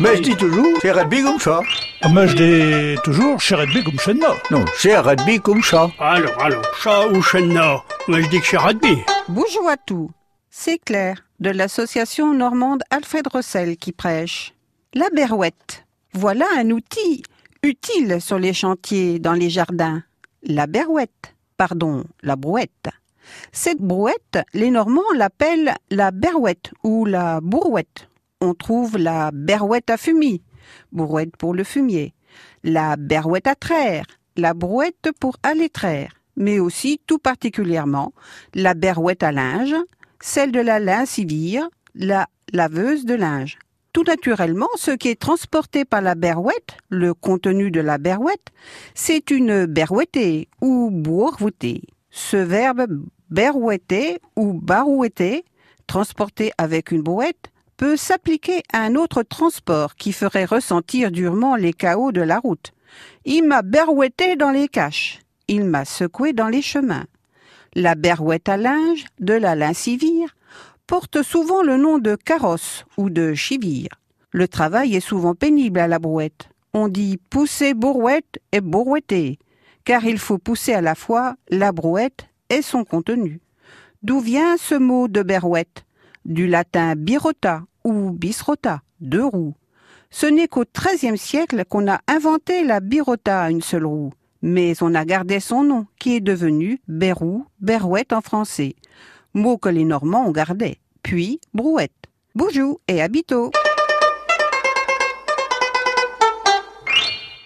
Mais je dis toujours, c'est rugby comme ça. Ah, Mais je dis toujours chez Redby comme moi. Non, c'est rugby comme ça. Alors, alors, chat ou chenna Moi, je dis que c'est rugby. Bonjour à tous. C'est Claire, de l'association normande Alfred Rossel qui prêche. La berouette. Voilà un outil utile sur les chantiers, dans les jardins. La berouette. Pardon, la brouette. Cette brouette, les Normands l'appellent la berouette ou la bourrouette. On trouve la berouette à fumier, brouette pour le fumier, la berouette à traire, la brouette pour aller traire, mais aussi tout particulièrement la berouette à linge, celle de la lincivire, la laveuse de linge. Tout naturellement, ce qui est transporté par la berouette, le contenu de la berouette, c'est une berouettée ou bourvoutée. Ce verbe berouetter ou barouetter, transporté avec une brouette, peut s'appliquer à un autre transport qui ferait ressentir durement les chaos de la route. Il m'a berouetté dans les caches. Il m'a secoué dans les chemins. La berouette à linge, de la lincivire, porte souvent le nom de carrosse ou de chivire. Le travail est souvent pénible à la brouette. On dit pousser brouette et brouetter, car il faut pousser à la fois la brouette et son contenu. D'où vient ce mot de berouette Du latin birota ou bisrota, deux roues. Ce n'est qu'au XIIIe siècle qu'on a inventé la birota à une seule roue, mais on a gardé son nom, qui est devenu berrou, berouette en français, mot que les Normands ont gardé, puis brouette. Bonjour et à bientôt